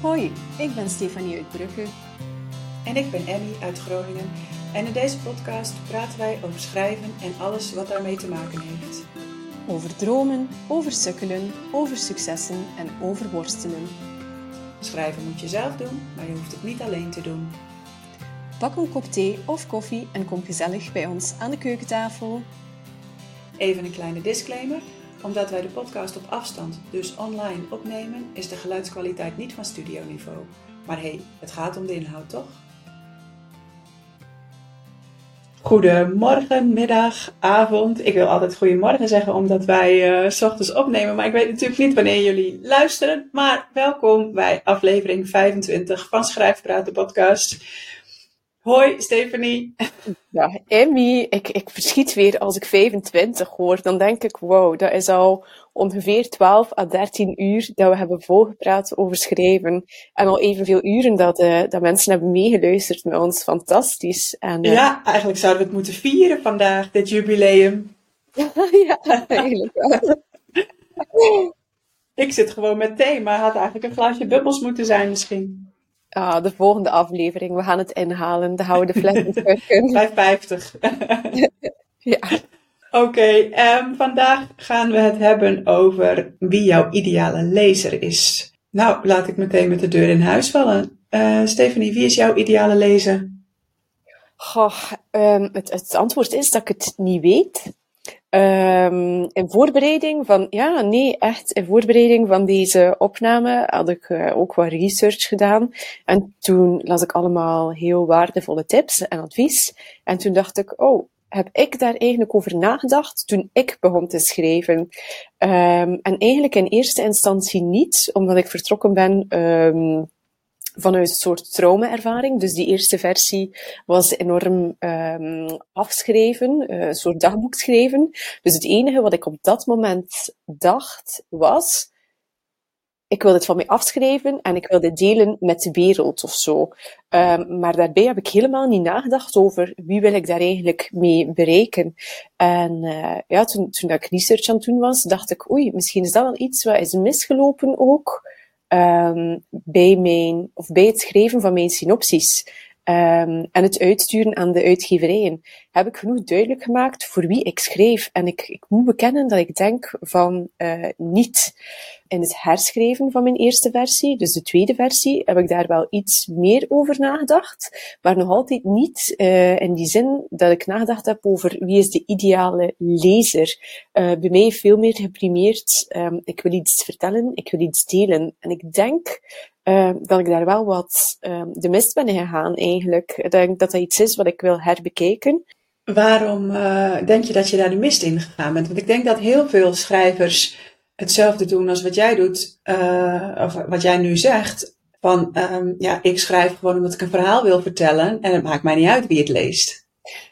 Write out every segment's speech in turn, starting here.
Hoi, ik ben Stefanie uit Brugge. En ik ben Emmy uit Groningen. En in deze podcast praten wij over schrijven en alles wat daarmee te maken heeft. Over dromen, over sukkelen, over successen en over worstelen. Schrijven moet je zelf doen, maar je hoeft het niet alleen te doen. Pak een kop thee of koffie en kom gezellig bij ons aan de keukentafel. Even een kleine disclaimer. Omdat wij de podcast op afstand, dus online, opnemen, is de geluidskwaliteit niet van studioniveau. Maar hé, hey, het gaat om de inhoud, toch? Goedemorgen, middag, avond. Ik wil altijd goedemorgen zeggen omdat wij uh, s ochtends opnemen. Maar ik weet natuurlijk niet wanneer jullie luisteren. Maar welkom bij aflevering 25 van Schrijfpraat, de podcast. Hoi Stephanie. Ja, Emmy, ik, ik verschiet weer als ik 25 hoor. Dan denk ik, wow, dat is al ongeveer 12 à 13 uur dat we hebben volgepraat over schrijven. En al evenveel uren dat, uh, dat mensen hebben meegeluisterd met ons. Fantastisch. En, uh... Ja, eigenlijk zouden we het moeten vieren vandaag, dit jubileum. ja, eigenlijk wel. ik zit gewoon met thee, maar had eigenlijk een glaasje bubbels moeten zijn misschien. Ah, de volgende aflevering. We gaan het inhalen. Dan houden we de fles in 550. ja. Oké, okay, um, vandaag gaan we het hebben over wie jouw ideale lezer is. Nou, laat ik meteen met de deur in huis vallen. Uh, Stephanie, wie is jouw ideale lezer? Goh, um, het, het antwoord is dat ik het niet weet. Um, in voorbereiding van, ja, nee, echt, in voorbereiding van deze opname had ik uh, ook wat research gedaan. En toen las ik allemaal heel waardevolle tips en advies. En toen dacht ik, oh, heb ik daar eigenlijk over nagedacht toen ik begon te schrijven? Um, en eigenlijk in eerste instantie niet, omdat ik vertrokken ben um, vanuit een soort trauma-ervaring. Dus die eerste versie was enorm um, afschrijven, uh, een soort dagboek schrijven. Dus het enige wat ik op dat moment dacht was, ik wil dit van mij afschrijven en ik wil dit delen met de wereld of zo. Um, maar daarbij heb ik helemaal niet nagedacht over wie wil ik daar eigenlijk mee bereiken. En uh, ja, toen, toen ik research aan het doen was, dacht ik, oei, misschien is dat wel iets wat is misgelopen ook um, bij mijn, of bij het schrijven van mijn synopsis. Um, en het uitsturen aan de uitgeverijen, heb ik genoeg duidelijk gemaakt voor wie ik schreef. En ik, ik moet bekennen dat ik denk van uh, niet in het herschrijven van mijn eerste versie, dus de tweede versie, heb ik daar wel iets meer over nagedacht, maar nog altijd niet uh, in die zin dat ik nagedacht heb over wie is de ideale lezer. Uh, bij mij veel meer geprimeerd, um, ik wil iets vertellen, ik wil iets delen. En ik denk uh, dat ik daar wel wat uh, de mist ben gegaan eigenlijk. Dat dat iets is wat ik wil herbekijken. Waarom uh, denk je dat je daar de mist in gegaan bent? Want ik denk dat heel veel schrijvers hetzelfde doen als wat jij doet, of wat jij nu zegt. Van um, ja, ik schrijf gewoon omdat ik een verhaal wil vertellen en het maakt mij niet uit wie het leest.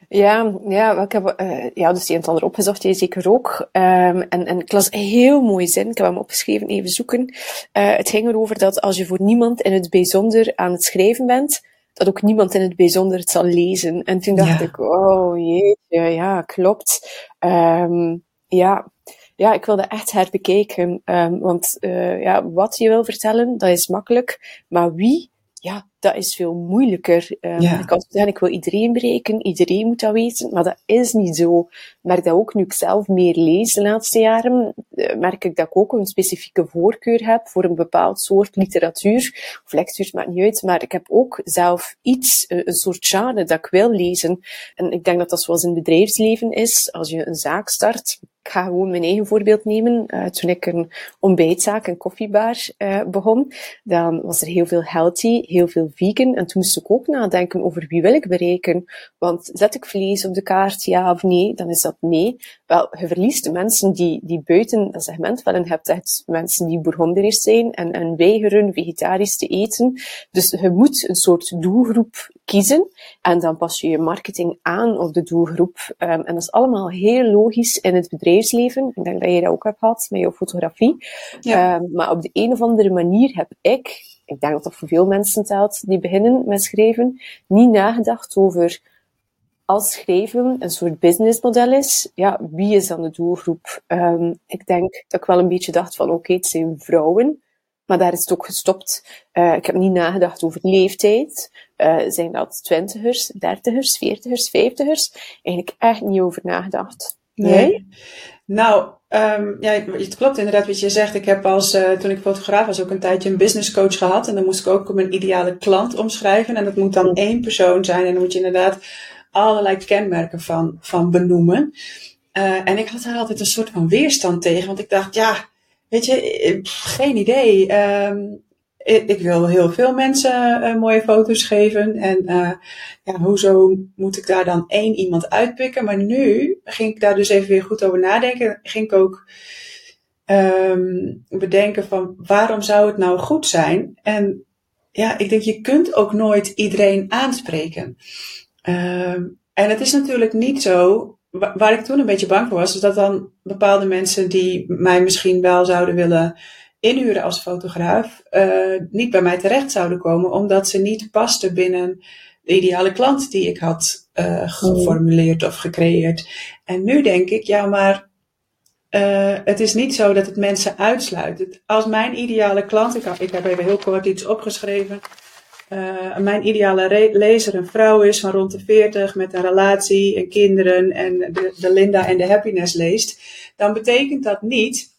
Ja, ja, ik heb uh, ja, dus die een ander opgezocht, jij zeker ook. Um, en, en ik las een heel mooi zin, ik heb hem opgeschreven, even zoeken. Uh, het ging erover dat als je voor niemand in het bijzonder aan het schrijven bent, dat ook niemand in het bijzonder het zal lezen. En toen dacht ja. ik, oh jeetje, ja, klopt. Um, ja, ja, ik wilde echt herbekijken. Um, want uh, ja, wat je wil vertellen, dat is makkelijk. Maar wie, ja, dat is veel moeilijker. Um, ja. Ik kan zeggen, ik wil iedereen bereiken, iedereen moet dat weten, maar dat is niet zo. Ik merk dat ook nu ik zelf meer lees de laatste jaren, uh, merk ik dat ik ook een specifieke voorkeur heb voor een bepaald soort literatuur, of lectuur, maakt niet uit, maar ik heb ook zelf iets, uh, een soort genre dat ik wil lezen. En ik denk dat dat zoals in het bedrijfsleven is, als je een zaak start, ik ga gewoon mijn eigen voorbeeld nemen. Uh, toen ik een ontbijtzaak, een koffiebar uh, begon, dan was er heel veel healthy, heel veel vegan. En toen moest ik ook nadenken over wie wil ik bereiken. Want zet ik vlees op de kaart, ja of nee? Dan is dat nee. Wel, je verliest de mensen die, die buiten dat segment vallen. Hebt echt mensen die bourgondiërs zijn en, en weigeren vegetarisch te eten. Dus je moet een soort doelgroep kiezen. En dan pas je je marketing aan op de doelgroep. Um, en dat is allemaal heel logisch in het bedrijfsleven. Ik denk dat je dat ook hebt gehad met jouw fotografie. Ja. Um, maar op de een of andere manier heb ik, ik denk dat dat voor veel mensen telt die beginnen met schrijven, niet nagedacht over als schrijven een soort businessmodel is, ja, wie is dan de doelgroep? Um, ik denk dat ik wel een beetje dacht van, oké, het zijn vrouwen. Maar daar is het ook gestopt. Uh, ik heb niet nagedacht over leeftijd. Uh, zijn dat twintigers, dertigers, veertigers, vijftigers? Eigenlijk echt niet over nagedacht. Nee? Nou, um, ja, het klopt inderdaad wat je zegt. Ik heb als, uh, toen ik fotograaf was, ook een tijdje een business coach gehad. En dan moest ik ook mijn ideale klant omschrijven. En dat moet dan één persoon zijn. En dan moet je inderdaad allerlei kenmerken van, van benoemen. Uh, en ik had daar altijd een soort van weerstand tegen. Want ik dacht, ja, weet je, geen idee. Um, ik wil heel veel mensen uh, mooie foto's geven. En uh, ja, hoezo moet ik daar dan één iemand uitpikken? Maar nu ging ik daar dus even weer goed over nadenken. Ging ik ook um, bedenken van waarom zou het nou goed zijn? En ja, ik denk je kunt ook nooit iedereen aanspreken. Um, en het is natuurlijk niet zo. Waar ik toen een beetje bang voor was, is dat dan bepaalde mensen die mij misschien wel zouden willen inhuren als fotograaf uh, niet bij mij terecht zouden komen, omdat ze niet pasten binnen de ideale klant die ik had uh, geformuleerd of gecreëerd. En nu denk ik, ja, maar uh, het is niet zo dat het mensen uitsluit. Als mijn ideale klant, ik, ik heb even heel kort iets opgeschreven. Uh, mijn ideale lezer een vrouw is van rond de 40 met een relatie en kinderen en de, de Linda en de happiness leest, dan betekent dat niet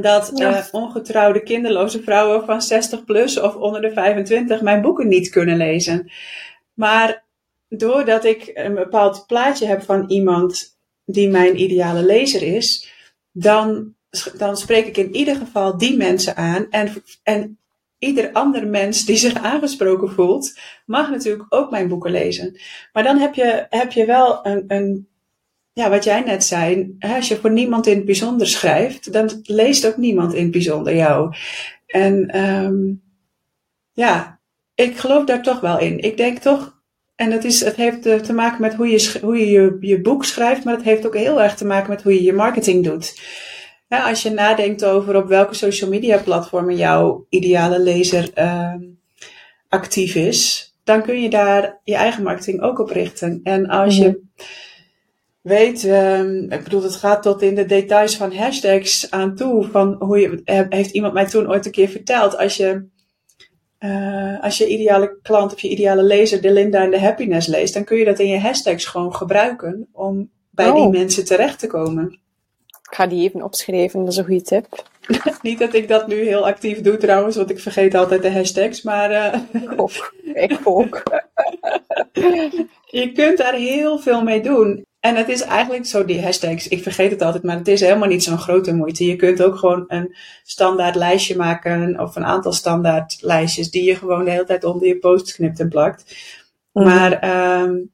dat ja. uh, ongetrouwde kinderloze vrouwen van 60 plus of onder de 25 mijn boeken niet kunnen lezen. Maar doordat ik een bepaald plaatje heb van iemand die mijn ideale lezer is, dan, dan spreek ik in ieder geval die mensen aan. En, en ieder ander mens die zich aangesproken voelt, mag natuurlijk ook mijn boeken lezen. Maar dan heb je, heb je wel een, een ja, wat jij net zei, als je voor niemand in het bijzonder schrijft, dan leest ook niemand in het bijzonder jou. En um, ja, ik geloof daar toch wel in. Ik denk toch, en het, is, het heeft te maken met hoe je, hoe je, je je boek schrijft, maar het heeft ook heel erg te maken met hoe je je marketing doet. Als je nadenkt over op welke social media platformen jouw ideale lezer uh, actief is, dan kun je daar je eigen marketing ook op richten. En als je mhm weet, um, ik bedoel, het gaat tot in de details van hashtags aan toe. Van hoe je, heeft iemand mij toen ooit een keer verteld, als je, uh, als je ideale klant of je ideale lezer de Linda en de Happiness leest, dan kun je dat in je hashtags gewoon gebruiken om bij oh. die mensen terecht te komen. Ik ga die even opschrijven, dat is een goede tip. Niet dat ik dat nu heel actief doe trouwens, want ik vergeet altijd de hashtags, maar... Uh... Ik ook. Ik ook. je kunt daar heel veel mee doen. En het is eigenlijk zo, die hashtags, ik vergeet het altijd, maar het is helemaal niet zo'n grote moeite. Je kunt ook gewoon een standaard lijstje maken of een aantal standaard lijstjes die je gewoon de hele tijd onder je post knipt en plakt. Mhm. Maar um,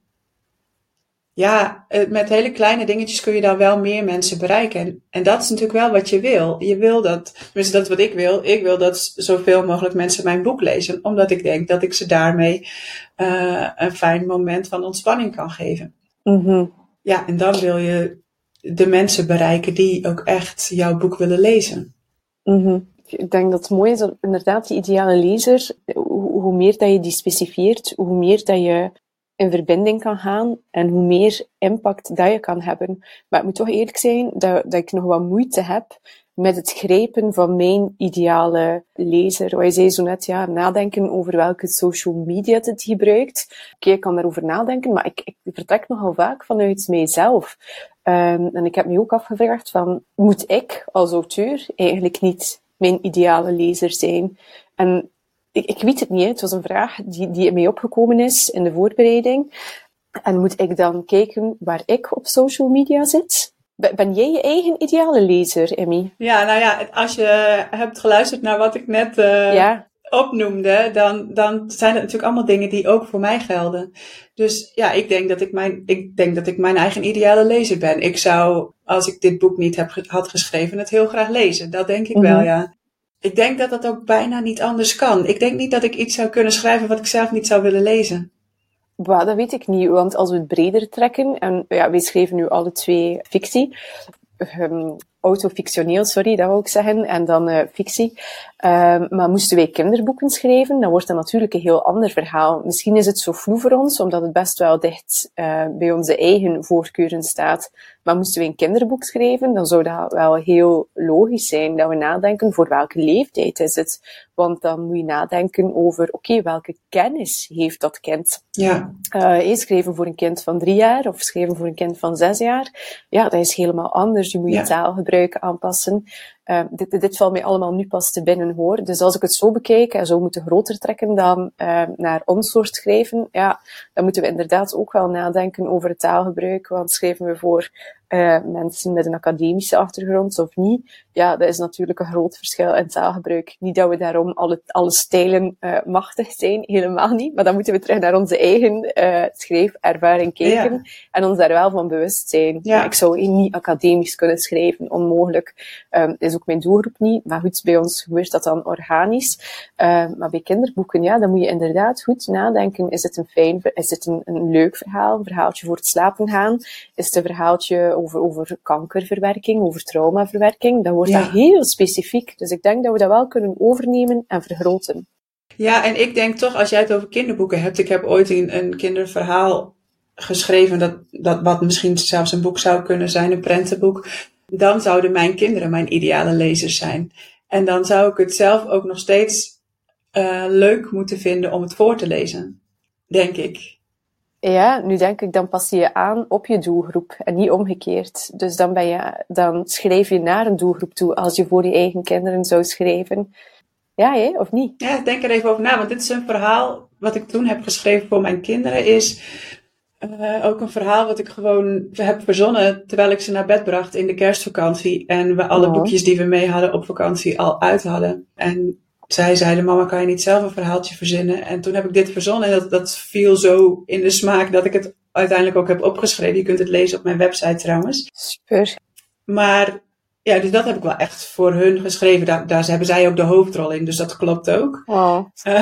ja, met hele kleine dingetjes kun je dan wel meer mensen bereiken. En, en dat is natuurlijk wel wat je wil. Je wil dat, tenminste dat is wat ik wil. Ik wil dat zoveel mogelijk mensen mijn boek lezen, omdat ik denk dat ik ze daarmee uh, een fijn moment van ontspanning kan geven. Mm ja, en dan wil je de mensen bereiken die ook echt jouw boek willen lezen. Mm Ik denk dat het mooi is inderdaad die ideale lezer, hoe, meer dat je die specifieert, hoe meer dat je in verbinding kan gaan en hoe meer impact dat je kan hebben. Maar ik moet toch eerlijk zijn dat, dat ik nog wat moeite heb met het grijpen van mijn ideale lezer. Wat je zei zo net, ja, nadenken over welke social media het gebruikt. Oké, ik kan daarover nadenken, maar ik, ik vertrek nogal vaak vanuit mijzelf. Um, en ik heb me ook afgevraagd van, moet ik als auteur eigenlijk niet mijn ideale lezer zijn? En ik, ik weet het niet, het was een vraag die, die in mij opgekomen is in de voorbereiding. En moet ik dan kijken waar ik op social media zit? Ben jij je eigen ideale lezer, Emmy? Ja, nou ja, als je hebt geluisterd naar wat ik net uh, ja. opnoemde, dan, dan zijn het natuurlijk allemaal dingen die ook voor mij gelden. Dus ja, ik denk dat ik mijn, ik denk dat ik mijn eigen ideale lezer ben. Ik zou, als ik dit boek niet heb, had geschreven, het heel graag lezen. Dat denk ik wel, mhm. ja. Ik denk dat dat ook bijna niet anders kan. Ik denk niet dat ik iets zou kunnen schrijven wat ik zelf niet zou willen lezen. Bah, dat weet ik niet, want als we het breder trekken, en ja, wij schrijven nu alle twee fictie, um, autofictioneel, sorry, dat wil ik zeggen, en dan uh, fictie. Um, maar moesten wij kinderboeken schrijven, dan wordt dat natuurlijk een heel ander verhaal. Misschien is het zo vloe voor ons, omdat het best wel dicht uh, bij onze eigen voorkeuren staat. Maar moesten we een kinderboek schrijven, dan zou dat wel heel logisch zijn dat we nadenken voor welke leeftijd is het. Want dan moet je nadenken over, oké, okay, welke kennis heeft dat kind? Ja. Uh, schrijven voor een kind van drie jaar of schrijven voor een kind van zes jaar. Ja, dat is helemaal anders. Je moet je ja. Aanpassen. Uh, dit, dit valt mij allemaal nu pas te binnen hoor. Dus als ik het zo bekijk en zo moeten groter trekken dan uh, naar ons soort schrijven, ja, dan moeten we inderdaad ook wel nadenken over het taalgebruik. Want schrijven we voor uh, mensen met een academische achtergrond of niet, ja, dat is natuurlijk een groot verschil in taalgebruik. Niet dat we daarom alle, alle stijlen uh, machtig zijn, helemaal niet. Maar dan moeten we terug naar onze eigen uh, schrijfervaring kijken ja. en ons daar wel van bewust zijn. Ja. Ik zou niet academisch kunnen schrijven, onmogelijk. Um, is ook mijn doelgroep niet. Maar goed, bij ons gebeurt dat dan organisch. Um, maar bij kinderboeken, ja, dan moet je inderdaad goed nadenken. Is het een fijn, is het een, een leuk verhaal? Een verhaaltje voor het slapen gaan? Is het een verhaaltje over, over kankerverwerking, over traumaverwerking? Dan wordt ja. dat heel specifiek. Dus ik denk dat we dat wel kunnen overnemen en vergroten. Ja, en ik denk toch, als jij het over kinderboeken hebt, ik heb ooit een, een kinderverhaal geschreven, dat, dat wat misschien zelfs een boek zou kunnen zijn, een prentenboek, dan zouden mijn kinderen mijn ideale lezers zijn. En dan zou ik het zelf ook nog steeds uh, leuk moeten vinden om het voor te lezen, denk ik. Ja, nu denk ik, dan pas je je aan op je doelgroep en niet omgekeerd. Dus dan, ben je, dan schrijf je naar een doelgroep toe als je voor je eigen kinderen zou schrijven. Ja, hé, of niet? Ja, denk er even over na, want dit is een verhaal wat ik toen heb geschreven voor mijn kinderen. Is uh, ook een verhaal wat ik gewoon heb verzonnen terwijl ik ze naar bed bracht in de kerstvakantie. En we alle oh. boekjes die we mee hadden op vakantie al uit hadden. En zij zeiden, mama, kan je niet zelf een verhaaltje verzinnen? En toen heb ik dit verzonnen en dat, dat viel zo in de smaak dat ik het uiteindelijk ook heb opgeschreven. Je kunt het lezen op mijn website trouwens. Super. Maar ja, dus dat heb ik wel echt voor hun geschreven. Daar, daar hebben zij ook de hoofdrol in, dus dat klopt ook. Oh. Uh,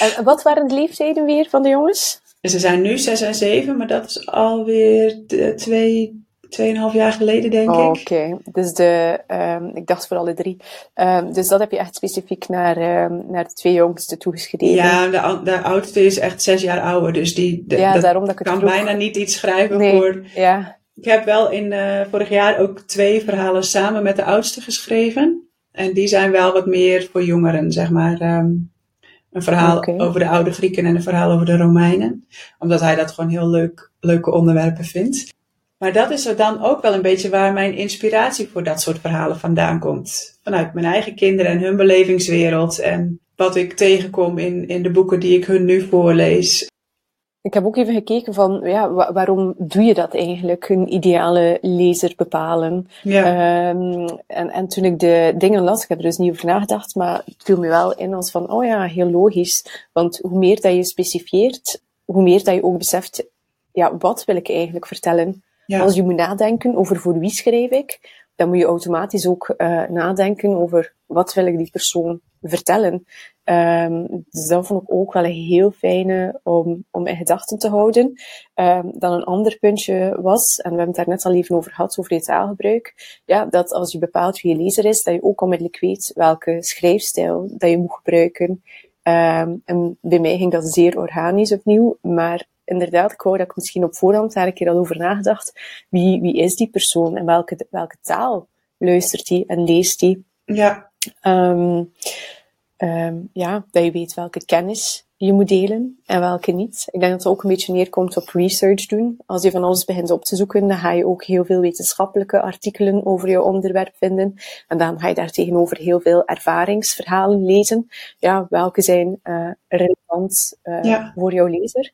en wat waren de leeftijden weer van de jongens? Ze zijn nu zes en zeven, maar dat is alweer twee, tweeënhalf jaar geleden, denk oh, ik. Oké, okay. dus de, um, ik dacht voor alle drie. Um, dus dat heb je echt specifiek naar, um, naar de twee jongste toegeschreven. Ja, de, de oudste is echt zes jaar ouder, dus die de, ja, dat daarom dat ik kan vroeg. bijna niet iets schrijven nee, voor. Ja. Ik heb wel in uh, vorig jaar ook twee verhalen samen met de oudste geschreven. En die zijn wel wat meer voor jongeren, zeg maar. Um, een verhaal okay. over de oude Grieken en een verhaal over de Romeinen. Omdat hij dat gewoon heel leuk, leuke onderwerpen vindt. Maar dat is er dan ook wel een beetje waar mijn inspiratie voor dat soort verhalen vandaan komt. Vanuit mijn eigen kinderen en hun belevingswereld. En wat ik tegenkom in, in de boeken die ik hun nu voorlees. Ik heb ook even gekeken van, ja, wa waarom doe je dat eigenlijk? Een ideale lezer bepalen. Ja. Um, en, en toen ik de dingen las, ik heb er dus niet over nagedacht, maar het viel me wel in als van, oh ja, heel logisch. Want hoe meer dat je specifieert, hoe meer dat je ook beseft, ja, wat wil ik eigenlijk vertellen? Ja. Als je moet nadenken over voor wie schrijf ik, dan moet je automatisch ook uh, nadenken over wat wil ik die persoon vertellen. Um, dus dat vond ik ook wel een heel fijne om, om in gedachten te houden. Um, dan een ander puntje was, en we hebben het daar net al even over gehad, over je taalgebruik, ja, dat als je bepaalt wie je lezer is, dat je ook onmiddellijk weet welke schrijfstijl dat je moet gebruiken. Um, en bij mij ging dat zeer organisch opnieuw, maar inderdaad, ik wou dat ik misschien op voorhand daar een keer al over nagedacht. Wie, wie is die persoon en welke, welke taal luistert hij en leest hij? Ja. Um, um, ja, dat je weet welke kennis je moet delen en welke niet. Ik denk dat het ook een beetje neerkomt op research doen. Als je van alles begint op te zoeken, dan ga je ook heel veel wetenschappelijke artikelen over je onderwerp vinden. En dan ga je daar tegenover heel veel ervaringsverhalen lezen. Ja, welke zijn uh, relevant uh, ja. voor jouw lezer?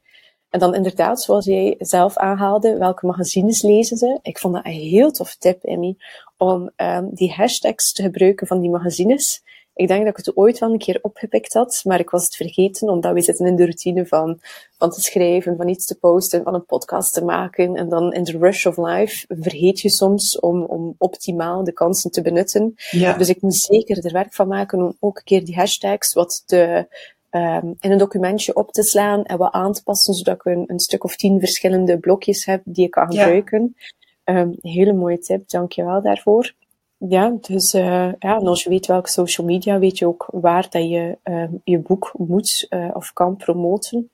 En dan inderdaad, zoals jij zelf aanhaalde, welke magazines lezen ze? Ik vond dat een heel tof tip, Emmy, om um, die hashtags te gebruiken van die magazines. Ik denk dat ik het ooit wel een keer opgepikt had, maar ik was het vergeten, omdat we zitten in de routine van, van te schrijven, van iets te posten, van een podcast te maken. En dan in de rush of life vergeet je soms om, om optimaal de kansen te benutten. Ja. Dus ik moet zeker er werk van maken om ook een keer die hashtags wat te, um, in een documentje op te slaan en wat aan te passen, zodat ik een, een stuk of tien verschillende blokjes heb die ik kan gebruiken. Um, hele mooie tip, dankjewel daarvoor. Ja, dus uh, ja, en als je weet welke social media, weet je ook waar dat je uh, je boek moet uh, of kan promoten.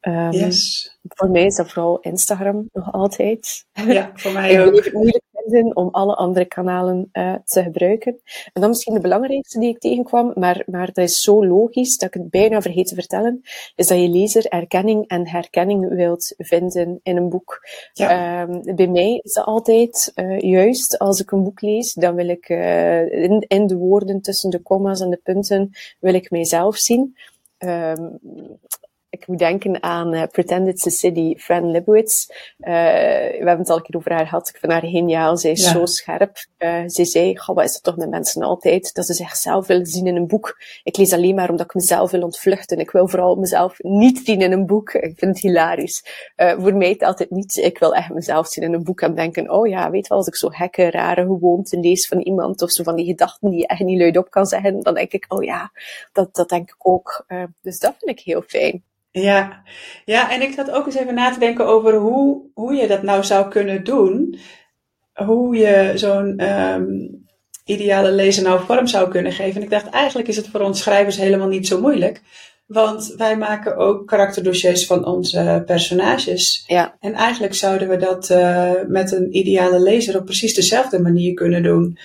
Um, yes. Voor mij is dat vooral Instagram nog altijd. Ja, voor mij ook. het moeilijk vinden om alle andere kanalen uh, te gebruiken. En dan misschien de belangrijkste die ik tegenkwam, maar, maar dat is zo logisch dat ik het bijna vergeet te vertellen, is dat je lezer erkenning en herkenning wilt vinden in een boek. Ja. Um, bij mij is dat altijd uh, juist als ik een boek lees, dan wil ik uh, in, in de woorden tussen de comma's en de punten, wil ik mijzelf zien. Um, ik moet denken aan uh, Pretend It's a City, Fran Lebowitz. Uh, we hebben het al een keer over haar gehad. Ik vind haar geniaal. Zij is ja. zo scherp. Uh, zij zei, goh, wat is het toch met mensen altijd? Dat ze zichzelf willen zien in een boek. Ik lees alleen maar omdat ik mezelf wil ontvluchten. Ik wil vooral mezelf niet zien in een boek. Ik vind het hilarisch. voor mij het altijd niet. Ik wil echt mezelf zien in een boek en denken, oh ja, weet wel, als ik zo gekke, rare gewoonten lees van iemand of zo van die gedachten die je echt niet luid op kan zeggen, dan denk ik, oh ja, dat, dat denk ik ook. dus dat vind ik heel fijn. Ja. ja, en ik zat ook eens even na te denken over hoe, hoe je dat nou zou kunnen doen. Hoe je zo'n um, ideale lezer nou vorm zou kunnen geven. En ik dacht, eigenlijk is het voor ons schrijvers helemaal niet zo moeilijk. Want wij maken ook karakterdossiers van onze personages. Ja. En eigenlijk zouden we dat uh, met een ideale lezer op precies dezelfde manier kunnen doen.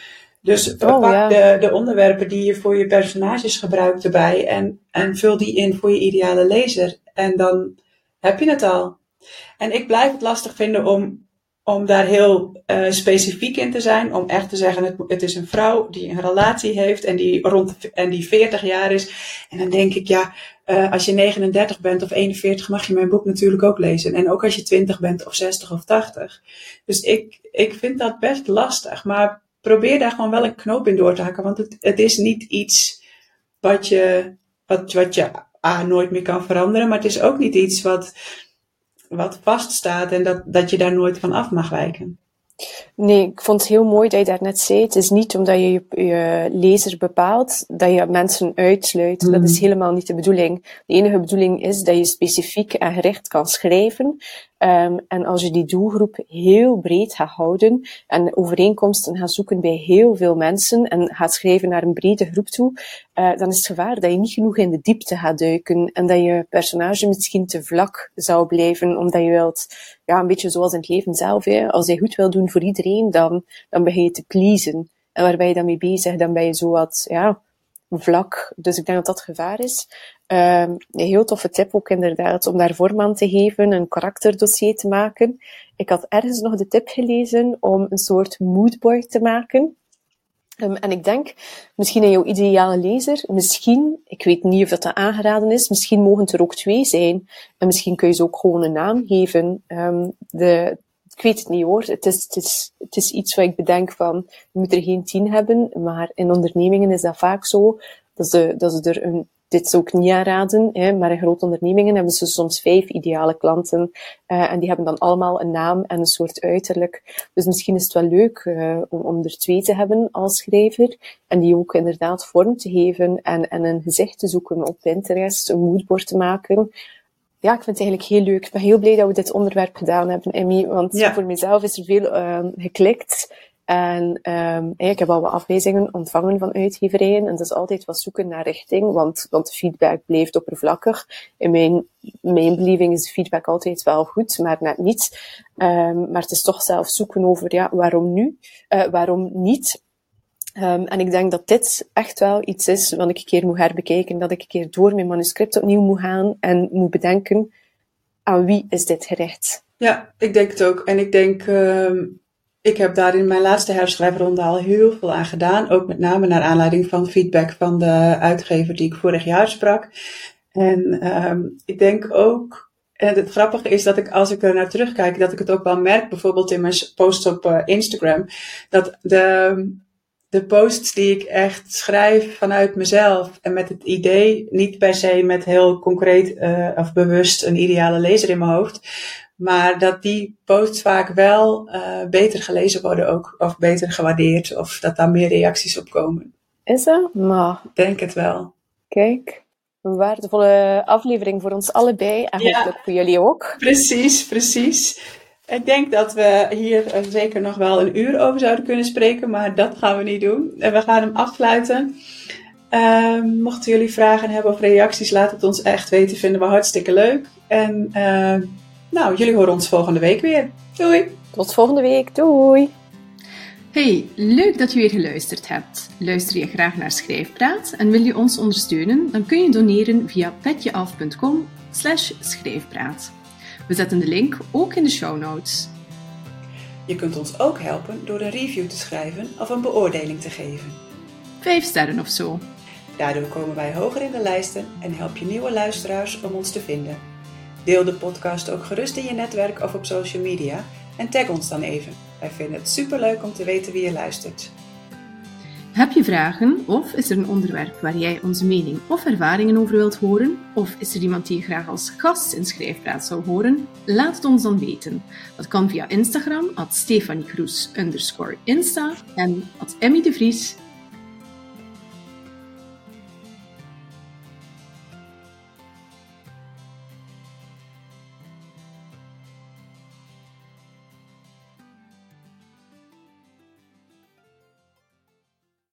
Dus oh, pak ja. de, de onderwerpen die je voor je personages gebruikt erbij en, en vul die in voor je ideale lezer. En dan heb je het al. En ik blijf het lastig vinden om, om daar heel uh, specifiek in te zijn. Om echt te zeggen, het, het is een vrouw die een relatie heeft en die, rond, en die 40 jaar is. En dan denk ik, ja, uh, als je 39 bent of 41 mag je mijn boek natuurlijk ook lezen. En ook als je 20 bent of 60 of 80. Dus ik, ik vind dat best lastig. Maar probeer daar gewoon wel een knoop in door te hakken. Want het, het is niet iets wat je, wat, wat je A, nooit meer kan veranderen. Maar het is ook niet iets wat, wat vaststaat en dat, dat je daar nooit van af mag wijken. Nee, ik vond het heel mooi dat je daar net zei. Het is niet omdat je je, je lezer bepaalt dat je mensen uitsluit. Mm. Dat is helemaal niet de bedoeling. De enige bedoeling is dat je specifiek en gericht kan schrijven. Um, en als je die doelgroep heel breed gaat houden en overeenkomsten gaat zoeken bij heel veel mensen en gaat schrijven naar een brede groep toe, uh, dan is het gevaar dat je niet genoeg in de diepte gaat duiken en dat je personage misschien te vlak zou blijven, omdat je wilt, ja, een beetje zoals in het leven zelf, hè, als je goed wil doen voor iedereen, dan, dan begin je te pleasen. En waar ben je dan mee bezig? Dan ben je zo wat, ja, vlak. Dus ik denk dat dat gevaar is. Um, een heel toffe tip ook inderdaad, om daar vorm aan te geven, een karakterdossier te maken. Ik had ergens nog de tip gelezen om een soort moodboard te maken. Um, en ik denk, misschien aan jouw ideale lezer, misschien, ik weet niet of dat, aangeraden is, misschien mogen het er ook twee zijn. En misschien kun je ze ook gewoon een naam geven. Um, de, ik weet het niet hoor. Het is, het, is, het is iets wat ik bedenk van, je moet er geen tien hebben, maar in ondernemingen is dat vaak zo, dat ze, dat ze er een dit is ook niet aanraden, hè, maar in grote ondernemingen hebben ze soms vijf ideale klanten uh, en die hebben dan allemaal een naam en een soort uiterlijk. Dus misschien is het wel leuk uh, om, om er twee te hebben als schrijver en die ook inderdaad vorm te geven en, en een gezicht te zoeken op Pinterest, een moodboard te maken. Ja, ik vind het eigenlijk heel leuk. Ik ben heel blij dat we dit onderwerp gedaan hebben, Emmy, want ja. voor mezelf is er veel uh, geklikt. En um, ik heb al wat afwijzingen ontvangen van uitgeverijen. En dat is altijd wat zoeken naar richting, want, want de feedback bleef oppervlakkig. In mijn, mijn beleving is feedback altijd wel goed, maar net niet. Um, maar het is toch zelf zoeken over, ja, waarom nu? Uh, waarom niet? Um, en ik denk dat dit echt wel iets is wat ik een keer moet herbekijken. Dat ik een keer door mijn manuscript opnieuw moet gaan en moet bedenken, aan wie is dit gericht? Ja, ik denk het ook. En ik denk, um ik heb daar in mijn laatste herschrijfronde al heel veel aan gedaan. Ook met name naar aanleiding van feedback van de uitgever die ik vorig jaar sprak. En um, ik denk ook, en het grappige is dat ik als ik er naar terugkijk, dat ik het ook wel merk, bijvoorbeeld in mijn posts op uh, Instagram, dat de, de posts die ik echt schrijf vanuit mezelf en met het idee, niet per se met heel concreet uh, of bewust een ideale lezer in mijn hoofd, maar dat die posts vaak wel uh, beter gelezen worden ook. Of beter gewaardeerd. Of dat daar meer reacties op komen. Is dat? Maar... Denk het wel. Kijk, een waardevolle aflevering voor ons allebei. En ja, hopelijk voor jullie ook. Precies, precies. Ik denk dat we hier eh, zeker nog wel een uur over zouden kunnen spreken, maar dat gaan we niet doen. En we gaan hem afsluiten. Ehm, mochten jullie vragen hebben of reacties, laat het ons echt weten. Vinden we hartstikke leuk. En uh, nou, jullie horen ons volgende week weer. Doei! Tot volgende week. Doei! Hey, leuk dat je weer geluisterd hebt. Luister je graag naar Schrijfpraat en wil je ons ondersteunen? Dan kun je doneren via petjeaf.com schrijfpraat. We zetten de link ook in de show notes. Je kunt ons ook helpen door een review te schrijven of een beoordeling te geven. Vijf sterren of zo. Daardoor komen wij hoger in de lijsten en help je nieuwe luisteraars om ons te vinden. Deel de podcast ook gerust in je netwerk of op social media en tag ons dan even. Wij vinden het superleuk om te weten wie je luistert. Heb je vragen of is er een onderwerp waar jij onze mening of ervaringen over wilt horen? Of is er iemand die je graag als gast in Schrijfpraat zou horen? Laat het ons dan weten. Dat kan via Instagram, at Stefanie Kroes Insta en at Emmy de Vries